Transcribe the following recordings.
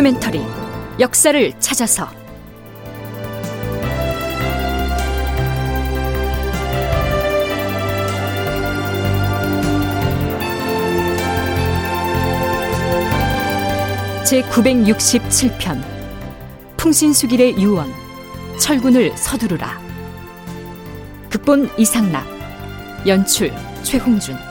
다큐멘터리 역사를 찾아서. 제 967편 풍신수길의 유언 철군을 서두르라. 극본 이상락 연출 최홍준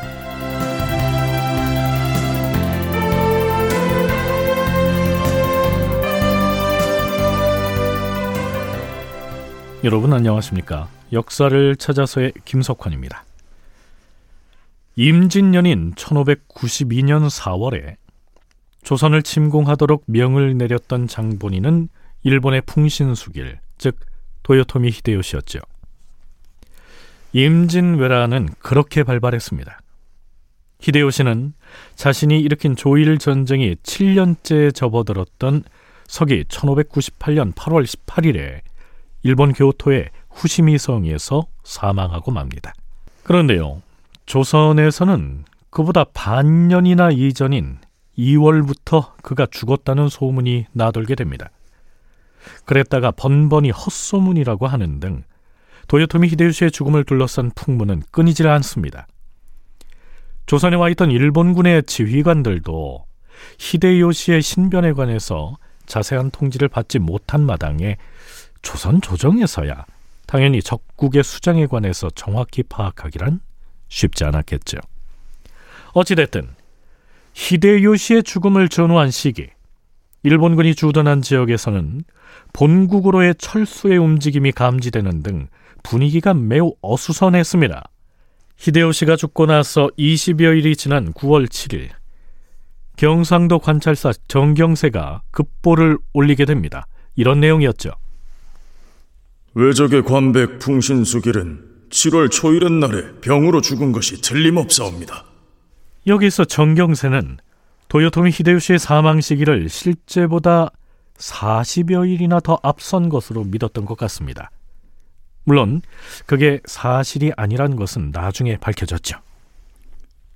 여러분 안녕하십니까? 역사를 찾아서의 김석환입니다. 임진년인 1592년 4월에 조선을 침공하도록 명을 내렸던 장본인은 일본의 풍신수길, 즉 도요토미 히데요시였죠. 임진왜란은 그렇게 발발했습니다. 히데요시는 자신이 일으킨 조일 전쟁이 7년째 접어들었던 서기 1598년 8월 18일에 일본 교토의 후시미성에서 사망하고 맙니다. 그런데요, 조선에서는 그보다 반년이나 이전인 2월부터 그가 죽었다는 소문이 나돌게 됩니다. 그랬다가 번번이 헛소문이라고 하는 등 도요토미 히데요시의 죽음을 둘러싼 풍문은 끊이질 않습니다. 조선에 와 있던 일본군의 지휘관들도 히데요시의 신변에 관해서 자세한 통지를 받지 못한 마당에 조선 조정에서야 당연히 적국의 수장에 관해서 정확히 파악하기란 쉽지 않았겠죠. 어찌됐든 히데요시의 죽음을 전후한 시기 일본군이 주둔한 지역에서는 본국으로의 철수의 움직임이 감지되는 등 분위기가 매우 어수선했습니다. 히데요시가 죽고 나서 20여일이 지난 9월 7일 경상도 관찰사 정경세가 급보를 올리게 됩니다. 이런 내용이었죠. 외적의 관백 풍신수길은 7월 초일은 날에 병으로 죽은 것이 틀림없사옵니다. 여기서 정경세는 도요토미 히데요시의 사망 시기를 실제보다 40여일이나 더 앞선 것으로 믿었던 것 같습니다. 물론 그게 사실이 아니란 것은 나중에 밝혀졌죠.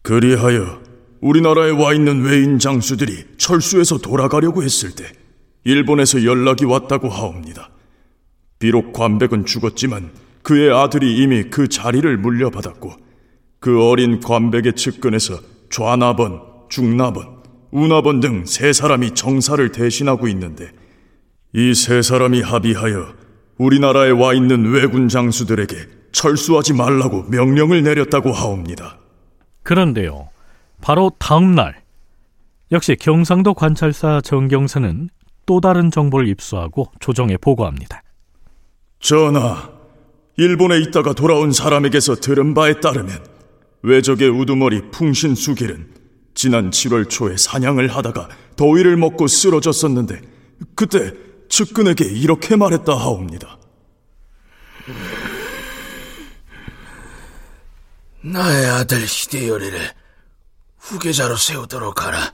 그리하여 우리나라에 와 있는 외인 장수들이 철수해서 돌아가려고 했을 때 일본에서 연락이 왔다고 하옵니다. 비록 관백은 죽었지만 그의 아들이 이미 그 자리를 물려받았고 그 어린 관백의 측근에서 좌나번, 중나번, 우나번 등 세 사람이 정사를 대신하고 있는데 이 세 사람이 합의하여 우리나라에 와 있는 왜군 장수들에게 철수하지 말라고 명령을 내렸다고 하옵니다. 그런데요. 바로 다음 날 역시 경상도 관찰사 정경세는 또 다른 정보를 입수하고 조정에 보고합니다. 전하, 일본에 있다가 돌아온 사람에게서 들은 바에 따르면 외적의 우두머리 풍신수길은 지난 7월 초에 사냥을 하다가 더위를 먹고 쓰러졌었는데 그때 측근에게 이렇게 말했다 하옵니다. 나의 아들 히데요리를 후계자로 세우도록 하라.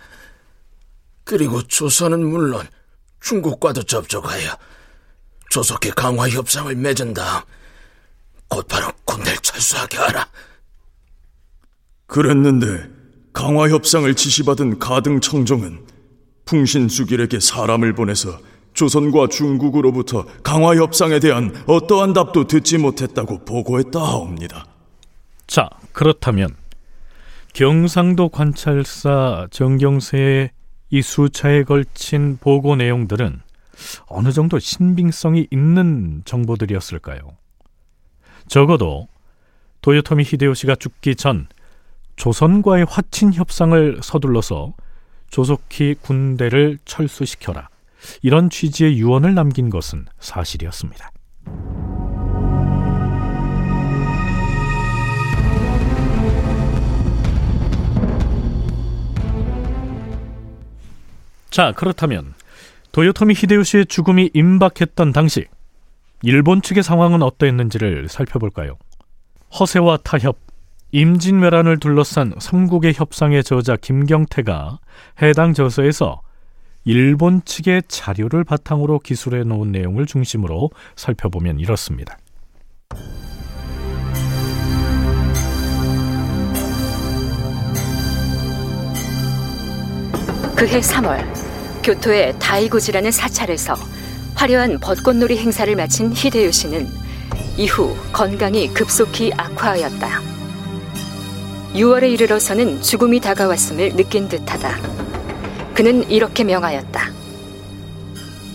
그리고 조선은 물론 중국과도 접촉하여 조속히 강화 협상을 맺은 다음 곧바로 군대를 철수하게 하라. 그랬는데 강화 협상을 지시받은 가등 청정은 풍신수길에게 사람을 보내서 조선과 중국으로부터 강화 협상에 대한 어떠한 답도 듣지 못했다고 보고했다 하옵니다. 자, 그렇다면 경상도 관찰사 정경세의 이 수차에 걸친 보고 내용들은 어느 정도 신빙성이 있는 정보들이었을까요? 적어도 도요토미 히데요시가 죽기 전 조선과의 화친 협상을 서둘러서 조속히 군대를 철수시켜라. 이런 취지의 유언을 남긴 것은 사실이었습니다. 자, 그렇다면 도요토미 히데요시의 죽음이 임박했던 당시 일본 측의 상황은 어떠했는지를 살펴볼까요? 허세와 타협, 임진왜란을 둘러싼 삼국의 협상의 저자 김경태가 해당 저서에서 일본 측의 자료를 바탕으로 기술해 놓은 내용을 중심으로 살펴보면 이렇습니다. 그해 3월 교토의 다이고지라는 사찰에서 화려한 벚꽃놀이 행사를 마친 히데요시는 이후 건강이 급속히 악화하였다. 6월에 이르러서는 죽음이 다가왔음을 느낀 듯하다. 그는 이렇게 명하였다.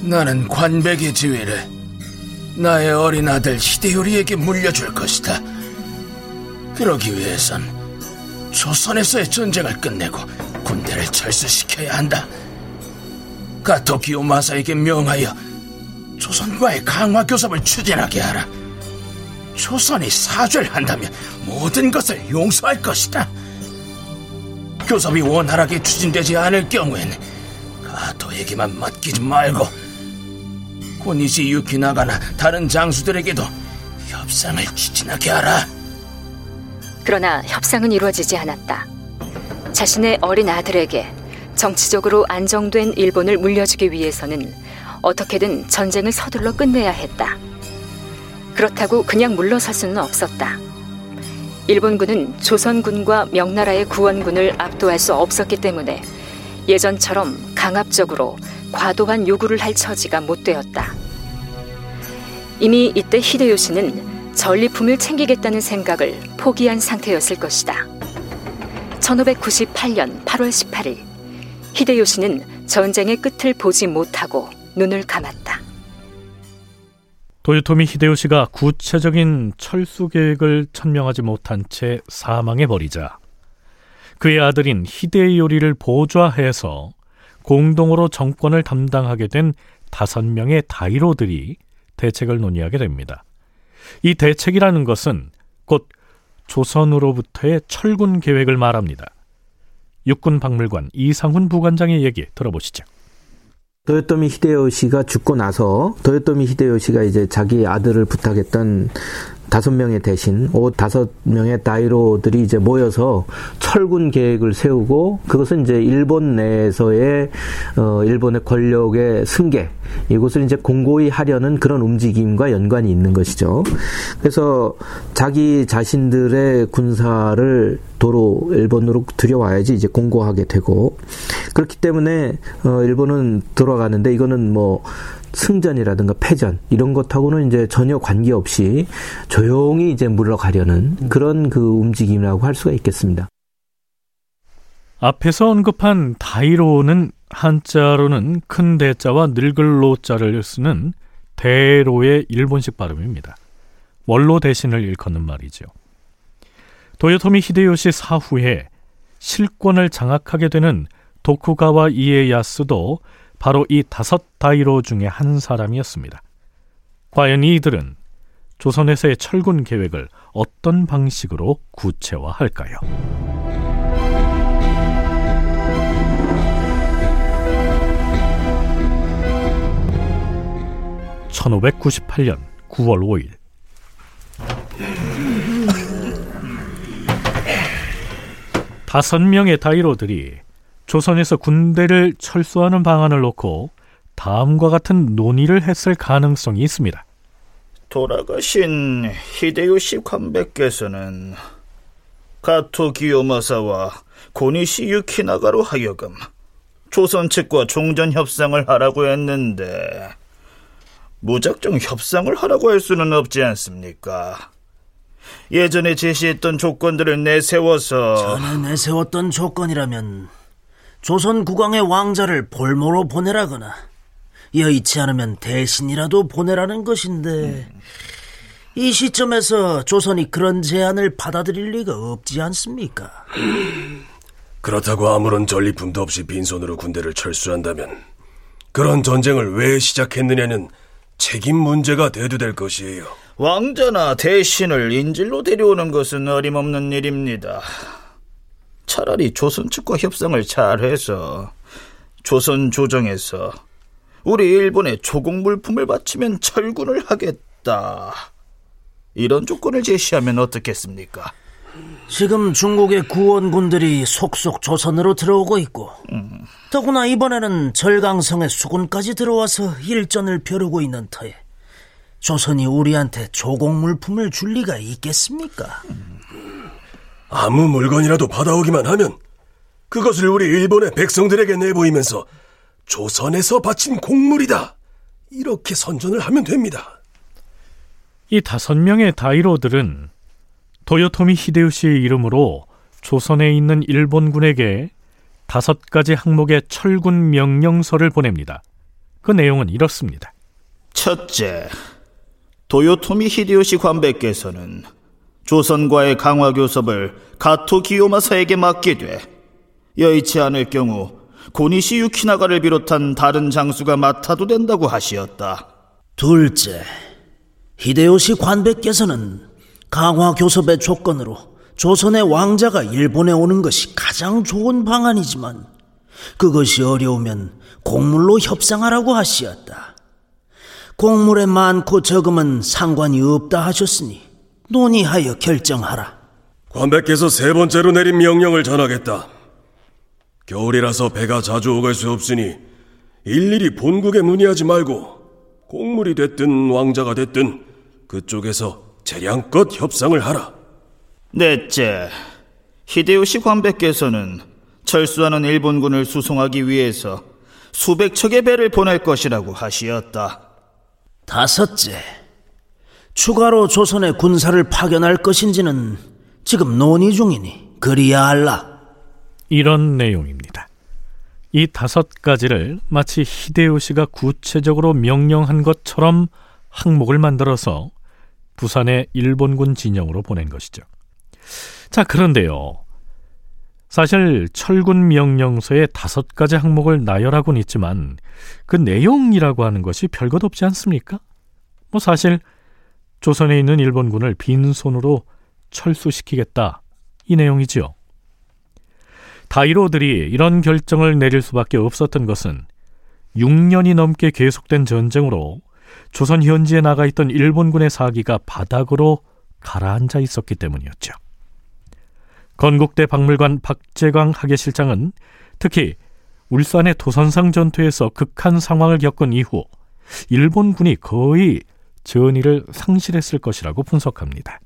나는 관백의 지위를 나의 어린 아들 히데요리에게 물려줄 것이다. 그러기 위해선 조선에서의 전쟁을 끝내고 군대를 철수시켜야 한다. 가토키오 마사에게 명하여 조선과의 강화 교섭을 추진하게 하라. 조선이 사죄를 한다면 모든 것을 용서할 것이다. 교섭이 원활하게 추진되지 않을 경우엔 가토에게만 맡기지 말고 고니시 유키나가나 다른 장수들에게도 협상을 추진하게 하라. 그러나 협상은 이루어지지 않았다. 자신의 어린 아들에게 정치적으로 안정된 일본을 물려주기 위해서는 어떻게든 전쟁을 서둘러 끝내야 했다. 그렇다고 그냥 물러설 수는 없었다. 일본군은 조선군과 명나라의 구원군을 압도할 수 없었기 때문에 예전처럼 강압적으로 과도한 요구를 할 처지가 못 되었다. 이미 이때 히데요시는 전리품을 챙기겠다는 생각을 포기한 상태였을 것이다. 1598년 8월 18일 히데요시는 전쟁의 끝을 보지 못하고 눈을 감았다. 도요토미 히데요시가 구체적인 철수 계획을 천명하지 못한 채 사망해 버리자 그의 아들인 히데요리를 보좌해서 공동으로 정권을 담당하게 된 다섯 명의 다이로들이 대책을 논의하게 됩니다. 이 대책이라는 것은 곧 조선으로부터의 철군 계획을 말합니다. 육군 박물관 이상훈 부관장의 얘기 들어보시죠. 도요토미 히데요시가 죽고 나서 도요토미 히데요시가 이제 자기 아들을 부탁했던 다섯 명의 대신 오 다섯 명의 다이로들이 이제 모여서 철군 계획을 세우고 그것은 이제 일본 내에서의 어 일본의 권력의 승계 이곳을 이제 공고히 하려는 그런 움직임과 연관이 있는 것이죠. 그래서 자기 자신들의 군사를 도로 일본으로 들여와야지 이제 공고하게 되고 그렇기 때문에 어 일본은 들어가는데 이거는 뭐 승전이라든가 패전 이런 것하고는 이제 전혀 관계없이 조용히 이제 물러가려는 그런 그 움직임이라고 할 수가 있겠습니다. 앞에서 언급한 다이로는 한자로는 큰 대자와 늙을 로 자를 쓰는 대로의 일본식 발음입니다. 원로 대신을 일컫는 말이죠. 도요토미 히데요시 사후에 실권을 장악하게 되는 도쿠가와 이에야스도 바로 이 다섯 다이로 중에 한 사람이었습니다. 과연 이들은 조선에서의 철군 계획을 어떤 방식으로 구체화할까요? 1598년 9월 5일 다섯 명의 다이로들이 조선에서 군대를 철수하는 방안을 놓고 다음과 같은 논의를 했을 가능성이 있습니다. 돌아가신 히데요시 관백께서는 가토 기요마사와 고니시 유키나가로 하여금 조선 측과 종전 협상을 하라고 했는데 무작정 협상을 하라고 할 수는 없지 않습니까? 예전에 제시했던 조건들을 내세워서 전에 내세웠던 조건이라면 조선 국왕의 왕자를 볼모로 보내라거나 여의치 않으면 대신이라도 보내라는 것인데 이 시점에서 조선이 그런 제안을 받아들일 리가 없지 않습니까? 그렇다고 아무런 전리품도 없이 빈손으로 군대를 철수한다면 그런 전쟁을 왜 시작했느냐는 책임 문제가 대두될 것이에요. 왕자나 대신을 인질로 데려오는 것은 어림없는 일입니다. 차라리 조선 측과 협상을 잘해서 조선 조정에서 우리 일본에 조공 물품을 바치면 철군을 하겠다. 이런 조건을 제시하면 어떻겠습니까? 지금 중국의 구원군들이 속속 조선으로 들어오고 있고 음. 더구나 이번에는 절강성의 수군까지 들어와서 일전을 벼르고 있는 터에 조선이 우리한테 조공 물품을 줄 리가 있겠습니까? 음. 아무 물건이라도 받아오기만 하면 그것을 우리 일본의 백성들에게 내보이면서 조선에서 바친 곡물이다. 이렇게 선전을 하면 됩니다. 이 다섯 명의 다이로들은 도요토미 히데요시의 이름으로 조선에 있는 일본군에게 다섯 가지 항목의 철군 명령서를 보냅니다. 그 내용은 이렇습니다. 첫째, 도요토미 히데요시 관배께서는 조선과의 강화 교섭을 가토 기요마사에게 맡게 돼 여의치 않을 경우 고니시 유키나가를 비롯한 다른 장수가 맡아도 된다고 하시었다. 둘째, 히데요시 관배께서는 강화 교섭의 조건으로 조선의 왕자가 일본에 오는 것이 가장 좋은 방안이지만 그것이 어려우면 곡물로 협상하라고 하시었다. 곡물의 많고 적음은 상관이 없다 하셨으니 논의하여 결정하라. 관배께서 세 번째로 내린 명령을 전하겠다. 겨울이라서 배가 자주 오갈 수 없으니 일일이 본국에 문의하지 말고 곡물이 됐든 왕자가 됐든 그쪽에서 재량껏 협상을 하라. 넷째, 히데요시 관배께서는 철수하는 일본군을 수송하기 위해서 수백 척의 배를 보낼 것이라고 하시었다. 다섯째, 추가로 조선의 군사를 파견할 것인지는 지금 논의 중이니 그리야 할라. 이런 내용입니다. 이 다섯 가지를 마치 히데요시가 구체적으로 명령한 것처럼 항목을 만들어서 부산의 일본군 진영으로 보낸 것이죠. 자, 그런데요. 사실 철군 명령서에 다섯 가지 항목을 나열하곤 있지만 그 내용이라고 하는 것이 별것 없지 않습니까? 뭐 사실 조선에 있는 일본군을 빈손으로 철수시키겠다 이 내용이지요. 다이로들이 이런 결정을 내릴 수밖에 없었던 것은 6년이 넘게 계속된 전쟁으로 조선 현지에 나가 있던 일본군의 사기가 바닥으로 가라앉아 있었기 때문이었죠. 건국대 박물관 박재광 학예실장은 특히 울산의 도선상 전투에서 극한 상황을 겪은 이후 일본군이 거의 전의를 상실했을 것이라고 분석합니다.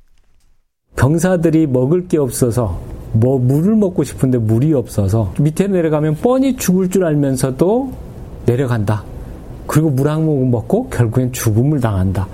병사들이 먹을 게 없어서 뭐 물을 먹고 싶은데 물이 없어서 밑에 내려가면 뻔히 죽을 줄 알면서도 내려간다. 그리고 물 한 모금 먹고 결국엔 죽음을 당한다.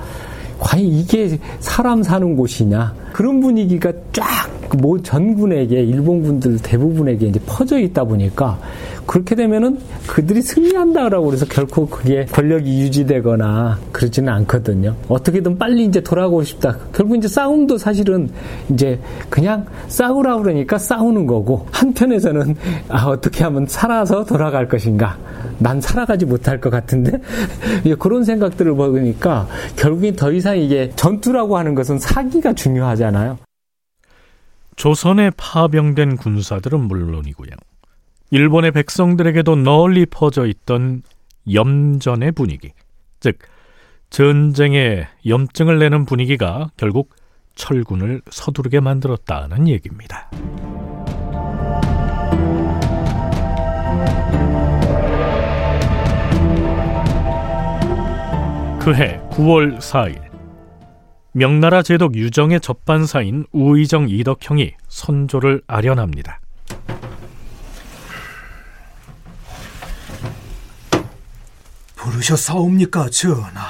과연 이게 사람 사는 곳이냐? 그런 분위기가 쫙 뭐 전군에게 일본군들 대부분에게 이제 퍼져 있다 보니까 그렇게 되면은 그들이 승리한다라고 그래서 결코 그게 권력이 유지되거나 그러지는 않거든요. 어떻게든 빨리 이제 돌아가고 싶다. 결국 이제 싸움도 사실은 이제 그냥 싸우라 그러니까 싸우는 거고 한편에서는 아 어떻게 하면 살아서 돌아갈 것인가. 난 살아가지 못할 것 같은데 그런 생각들을 보니까 결국엔 더 이상 이게 전투라고 하는 것은 사기가 중요하잖아요. 조선에 파병된 군사들은 물론이고요. 일본의 백성들에게도 널리 퍼져 있던 염전의 분위기, 즉 전쟁의 염증을 내는 분위기가 결국 철군을 서두르게 만들었다는 얘기입니다. 그해 9월 4일 명나라 제독 유정의 접반사인 우의정 이덕형이 선조를 아련합니다. 부르셨사옵니까, 전하?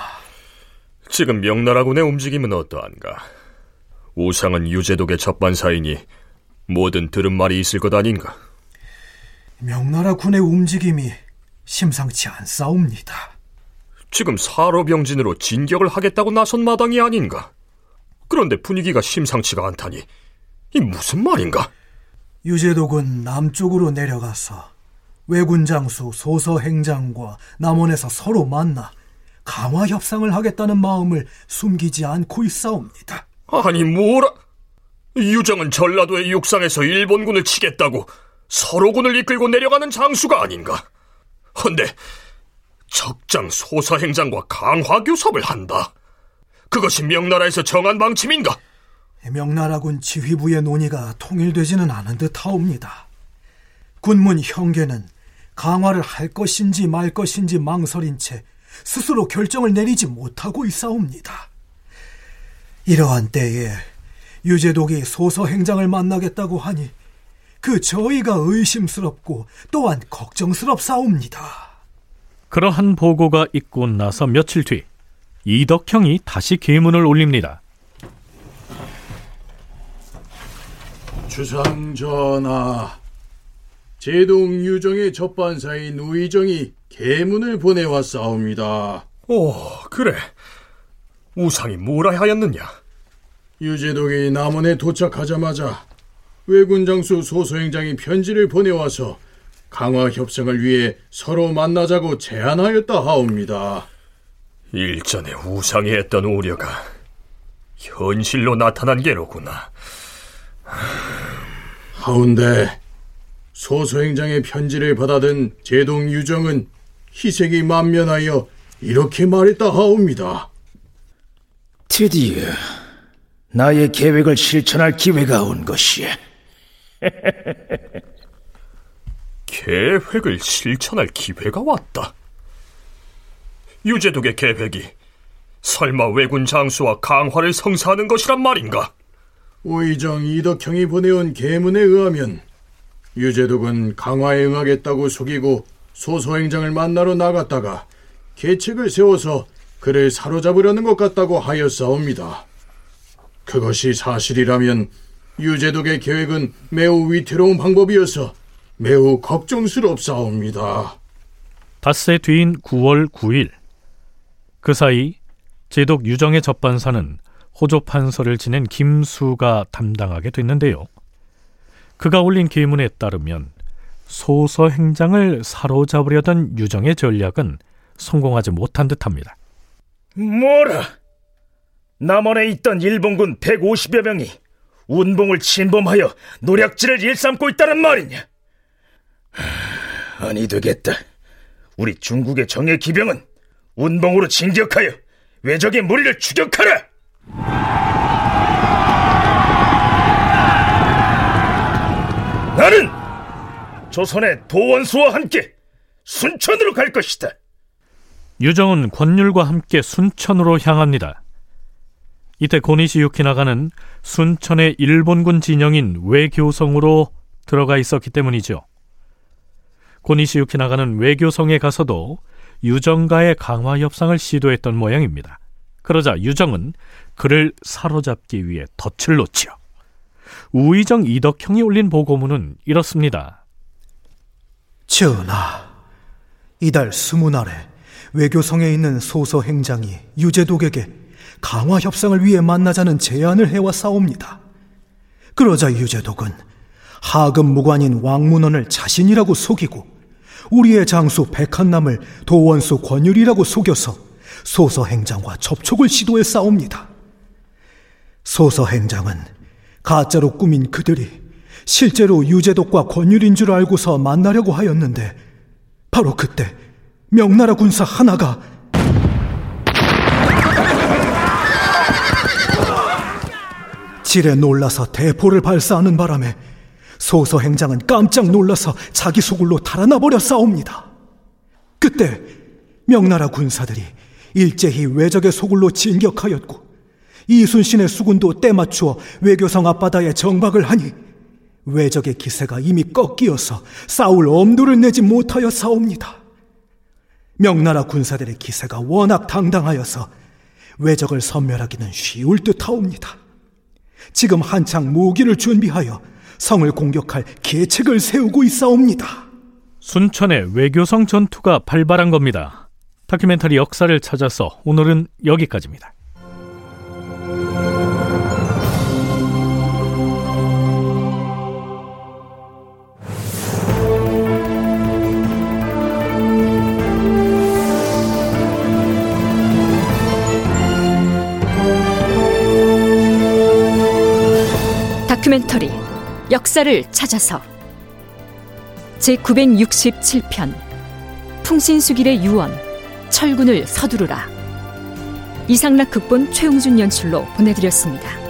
지금 명나라군의 움직임은 어떠한가? 우상은 유제독의 접반사이니 뭐든 들은 말이 있을 것 아닌가? 명나라 군의 움직임이 심상치 않사옵니다. 지금 사로병진으로 진격을 하겠다고 나선 마당이 아닌가? 그런데 분위기가 심상치가 않다니 이 무슨 말인가? 유제독은 남쪽으로 내려가서 왜군 장수 소서 행장과 남원에서 서로 만나 강화 협상을 하겠다는 마음을 숨기지 않고 있사옵니다. 아니 뭐라? 유정은 전라도의 육상에서 일본군을 치겠다고 서로군을 이끌고 내려가는 장수가 아닌가? 헌데 적장 소서 행장과 강화 교섭을 한다. 그것이 명나라에서 정한 방침인가? 명나라군 지휘부의 논의가 통일되지는 않은 듯하옵니다. 군문 형계는 강화를 할 것인지 말 것인지 망설인 채 스스로 결정을 내리지 못하고 있사옵니다. 이러한 때에 유재독이 소서 행장을 만나겠다고 하니 그 저희가 의심스럽고 또한 걱정스럽사옵니다. 그러한 보고가 있고 나서 며칠 뒤 이덕형이 다시 계문을 올립니다. 주상 전하, 제동 유정의 접반사인 우의정이 계문을 보내왔사옵니다. 오, 그래. 우상이 뭐라 하였느냐? 유재독이 남원에 도착하자마자 외군 장수 소소행장이 편지를 보내와서 강화 협상을 위해 서로 만나자고 제안하였다 하옵니다. 일전에 우상이 했던 우려가 현실로 나타난 게로구나. 하운데 소소행장의 편지를 받아든 제동 유정은 희색이 만면하여 이렇게 말했다 하옵니다. 드디어 나의 계획을 실천할 기회가 온 것이야. 계획을 실천할 기회가 왔다. 유재독의 계획이 설마 왜군 장수와 강화를 성사하는 것이란 말인가? 오이정 이덕형이 보내온 계문에 의하면 유재독은 강화에 응하겠다고 속이고 소소행장을 만나러 나갔다가 계책을 세워서 그를 사로잡으려는 것 같다고 하였사옵니다. 그것이 사실이라면 유재독의 계획은 매우 위태로운 방법이어서 매우 걱정스럽사옵니다. 닷새 뒤인 9월 9일 그 사이 제독 유정의 접반사는 호조 판서를 지낸 김수가 담당하게 됐는데요. 그가 올린 계문에 따르면 소서 행장을 사로잡으려던 유정의 전략은 성공하지 못한 듯합니다. 뭐라? 남원에 있던 일본군 150여 명이 운봉을 침범하여 노략질을 일삼고 있다는 말이냐? 아니 되겠다. 우리 중국의 정예 기병은 운봉으로 진격하여 외적의 무리를 추격하라! 나는 조선의 도원수와 함께 순천으로 갈 것이다. 유정은 권율과 함께 순천으로 향합니다. 이때 고니시 유키나가는 순천의 일본군 진영인 외교성으로 들어가 있었기 때문이죠. 고니시 유키나가는 외교성에 가서도 유정과의 강화 협상을 시도했던 모양입니다. 그러자 유정은 그를 사로잡기 위해 덫을 놓지요. 우의정 이덕형이 올린 보고문은 이렇습니다. 전하, 이달 스무 날에 외교성에 있는 소서 행장이 유재독에게 강화 협상을 위해 만나자는 제안을 해와 싸웁니다. 그러자 유재독은 하급 무관인 왕문원을 자신이라고 속이고 우리의 장수 백한남을 도원수 권율이라고 속여서 소서 행장과 접촉을 시도해 싸웁니다. 소서 행장은 가짜로 꾸민 그들이 실제로 유재독과 권율인 줄 알고서 만나려고 하였는데 바로 그때 명나라 군사 하나가 질에 놀라서 대포를 발사하는 바람에 소서 행장은 깜짝 놀라서 자기 소굴로 달아나 버려 싸웁니다. 그때 명나라 군사들이 일제히 외적의 소굴로 진격하였고 이순신의 수군도 때맞추어 외교성 앞바다에 정박을 하니 외적의 기세가 이미 꺾이어서 싸울 엄두를 내지 못하여 싸웁니다. 명나라 군사들의 기세가 워낙 당당하여서 외적을 섬멸하기는 쉬울 듯하옵니다. 지금 한창 무기를 준비하여 성을 공격할 계책을 세우고 있사옵니다. 순천의 외교성 전투가 발발한 겁니다. 다큐멘터리 역사를 찾아서 오늘은 여기까지입니다. 다큐멘터리 역사를 찾아서 제967편 풍신수길의 유언 철군을 서두르라 이상락 극본 최웅준 연출로 보내드렸습니다.